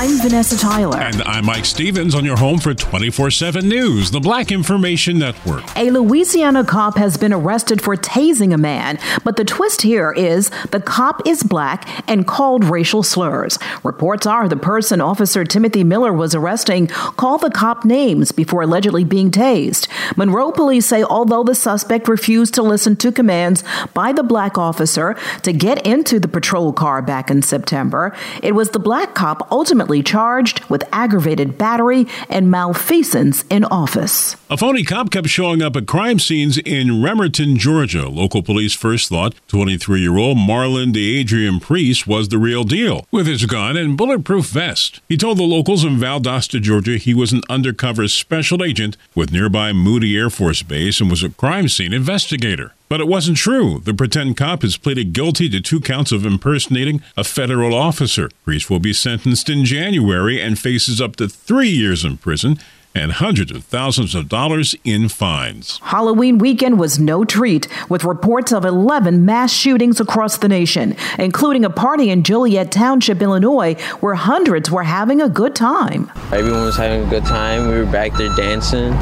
I'm Vanessa Tyler. And I'm Mike Stevens on your home for 24 7 News, the Black Information Network. A Louisiana cop has been arrested for tasing a man, but the twist here is the cop is black and called racial slurs. Reports are the person Officer Timothy Miller was arresting called the cop names before allegedly being tased. Monroe police say although the suspect refused to listen to commands by the black officer to get into the patrol car back in September, it was the black cop ultimately charged with aggravated battery and malfeasance in office. A phony cop kept showing up at crime scenes in Bremerton, Georgia. Local police first thought 23 year old Marlon DeAdrian Priest was the real deal with his gun and bulletproof vest. He told the locals in Valdosta, Georgia, he was an undercover special agent with nearby Moody Air Force Base and was a crime scene investigator. But it wasn't true. The pretend cop has pleaded guilty to two counts of impersonating a federal officer. Priest will be sentenced in January and faces up to three years in prison and hundreds of thousands of dollars in fines. Halloween weekend was no treat, with reports of 11 mass shootings across the nation, including a party in Joliet Township, Illinois, where hundreds were having a good time. Everyone was having a good time. We were back there dancing,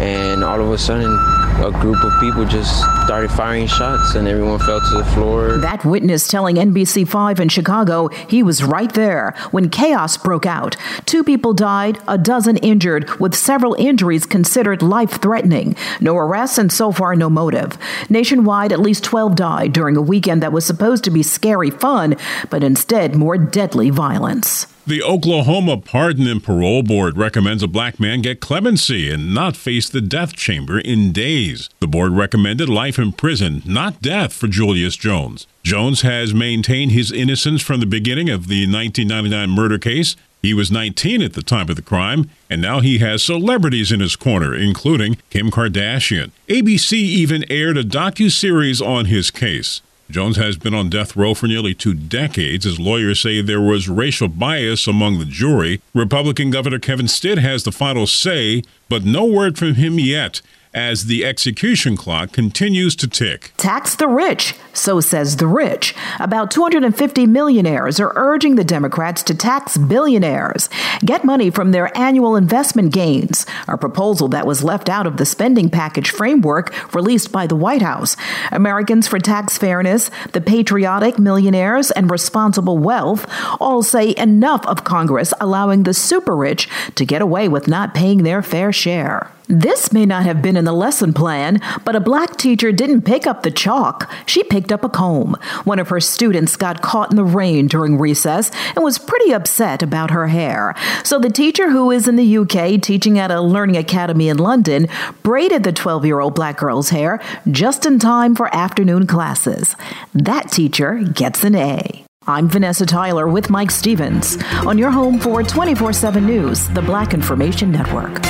and all of a sudden, a group of people just started firing shots and everyone fell to the floor. That witness telling NBC5 in Chicago he was right there when chaos broke out. Two people died, a dozen injured, with several injuries considered life threatening. No arrests and so far no motive. Nationwide, at least 12 died during a weekend that was supposed to be scary fun, but instead more deadly violence. The Oklahoma Pardon and Parole Board recommends a black man get clemency and not face the death chamber in days. The board recommended life in prison, not death, for Julius Jones. Jones has maintained his innocence from the beginning of the 1999 murder case. He was 19 at the time of the crime, and now he has celebrities in his corner, including Kim Kardashian. ABC even aired a docu-series on his case. Jones has been on death row for nearly two decades. His lawyers say there was racial bias among the jury. Republican Governor Kevin Stitt has the final say, but no word from him yet as the execution clock continues to tick. Tax the rich, so says the rich. About 250 millionaires are urging the Democrats to tax billionaires, get money from their annual investment gains, a proposal that was left out of the spending package framework released by the White House. Americans for Tax Fairness, the Patriotic Millionaires, and Responsible Wealth all say enough of Congress allowing the super rich to get away with not paying their fair share. This may not have been in the lesson plan, but a black teacher didn't pick up the chalk. She picked up a comb. One of her students got caught in the rain during recess and was pretty upset about her hair. So the teacher, who is in the UK teaching at a learning academy in London, braided the 12 year old black girl's hair just in time for afternoon classes. That teacher gets an A. I'm Vanessa Tyler with Mike Stevens on your home for 24 7 News, the Black Information Network.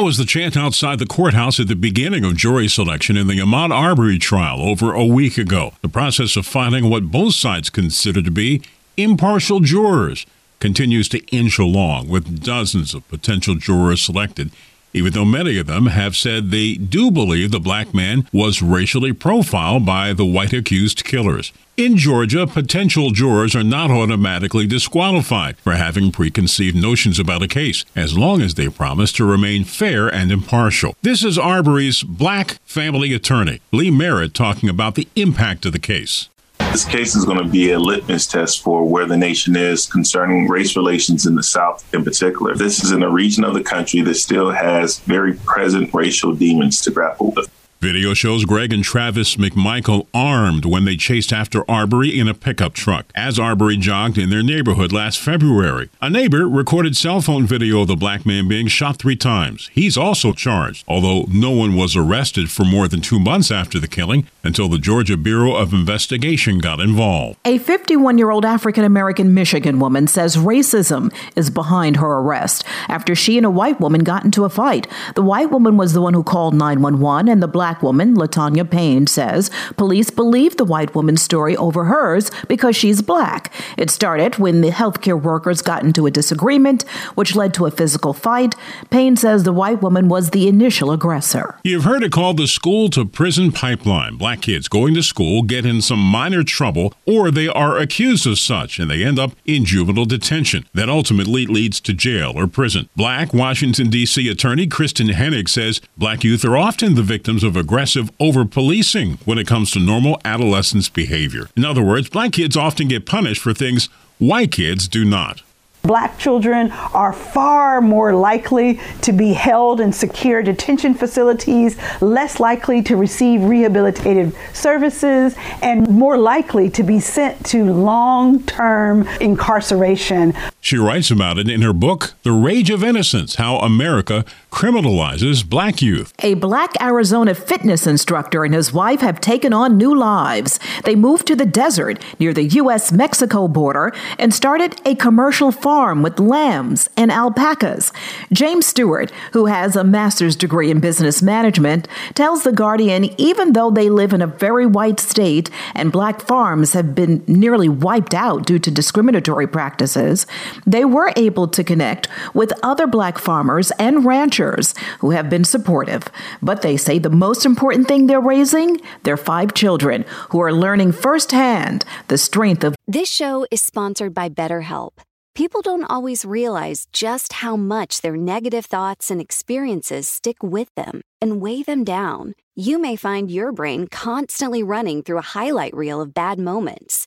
That was the chant outside the courthouse at the beginning of jury selection in the Ahmaud Arbery trial over a week ago. The process of finding what both sides consider to be impartial jurors continues to inch along with dozens of potential jurors selected even though many of them have said they do believe the black man was racially profiled by the white accused killers. In Georgia, potential jurors are not automatically disqualified for having preconceived notions about a case, as long as they promise to remain fair and impartial. This is Arbery's black family attorney, Lee Merritt, talking about the impact of the case. This case is going to be a litmus test for where the nation is concerning race relations in the South in particular. This is in a region of the country that still has very present racial demons to grapple with. Video shows Greg and Travis McMichael armed when they chased after Arbery in a pickup truck as Arbery jogged in their neighborhood last February. A neighbor recorded cell phone video of the black man being shot three times. He's also charged, although no one was arrested for more than two months after the killing until the Georgia Bureau of Investigation got involved. A 51 year old African American Michigan woman says racism is behind her arrest after she and a white woman got into a fight. The white woman was the one who called 911, and the black black woman, Latanya Payne, says police believe the white woman's story over hers because she's black. It started when the healthcare workers got into a disagreement, which led to a physical fight. Payne says the white woman was the initial aggressor. You've heard it called the school to prison pipeline. Black kids going to school get in some minor trouble or they are accused of such and they end up in juvenile detention. That ultimately leads to jail or prison. Black Washington, D.C. attorney Kristin Henning says black youth are often the victims of aggressive over policing when it comes to normal adolescence behavior. In other words, black kids often get punished for things white kids do not. Black children are far more likely to be held in secure detention facilities, less likely to receive rehabilitative services, and more likely to be sent to long term incarceration. She writes about it in her book, The Rage of Innocence How America Criminalizes Black Youth. A black Arizona fitness instructor and his wife have taken on new lives. They moved to the desert near the U.S. Mexico border and started a commercial farm with lambs and alpacas. James Stewart, who has a master's degree in business management, tells The Guardian even though they live in a very white state and black farms have been nearly wiped out due to discriminatory practices, they were able to connect with other black farmers and ranchers who have been supportive. But they say the most important thing they're raising their five children who are learning firsthand the strength of. This show is sponsored by BetterHelp. People don't always realize just how much their negative thoughts and experiences stick with them and weigh them down. You may find your brain constantly running through a highlight reel of bad moments.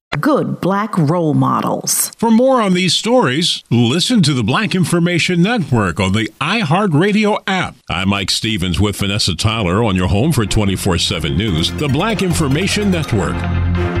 Good black role models. For more on these stories, listen to the Black Information Network on the iHeartRadio app. I'm Mike Stevens with Vanessa Tyler on your home for 24-7 News, the Black Information Network.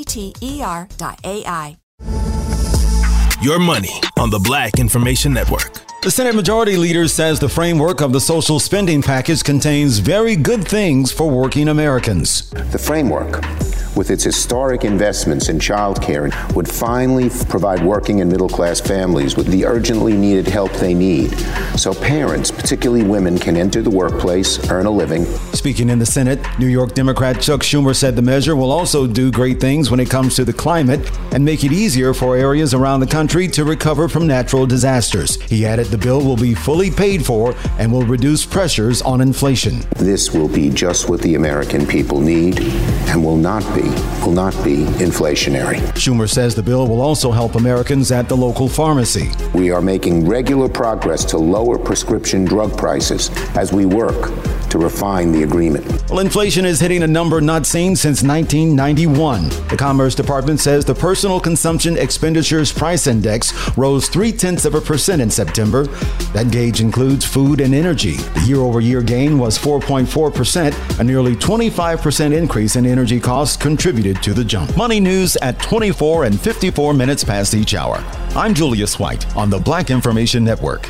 OTTER.ai. Your money on the Black Information Network. The Senate Majority Leader says the framework of the social spending package contains very good things for working Americans. The framework with its historic investments in childcare, would finally provide working and middle class families with the urgently needed help they need so parents, particularly women, can enter the workplace, earn a living. Speaking in the Senate, New York Democrat Chuck Schumer said the measure will also do great things when it comes to the climate and make it easier for areas around the country to recover from natural disasters. He added the bill will be fully paid for and will reduce pressures on inflation. This will be just what the American people need and will not be will not be inflationary. Schumer says the bill will also help Americans at the local pharmacy. We are making regular progress to lower prescription drug prices as we work to refine the agreement. Well, inflation is hitting a number not seen since 1991. The Commerce Department says the personal consumption expenditures price index rose three tenths of a percent in September. That gauge includes food and energy. The year over year gain was 4.4%. A nearly 25% increase in energy costs contributed to the jump. Money news at 24 and 54 minutes past each hour. I'm Julius White on the Black Information Network.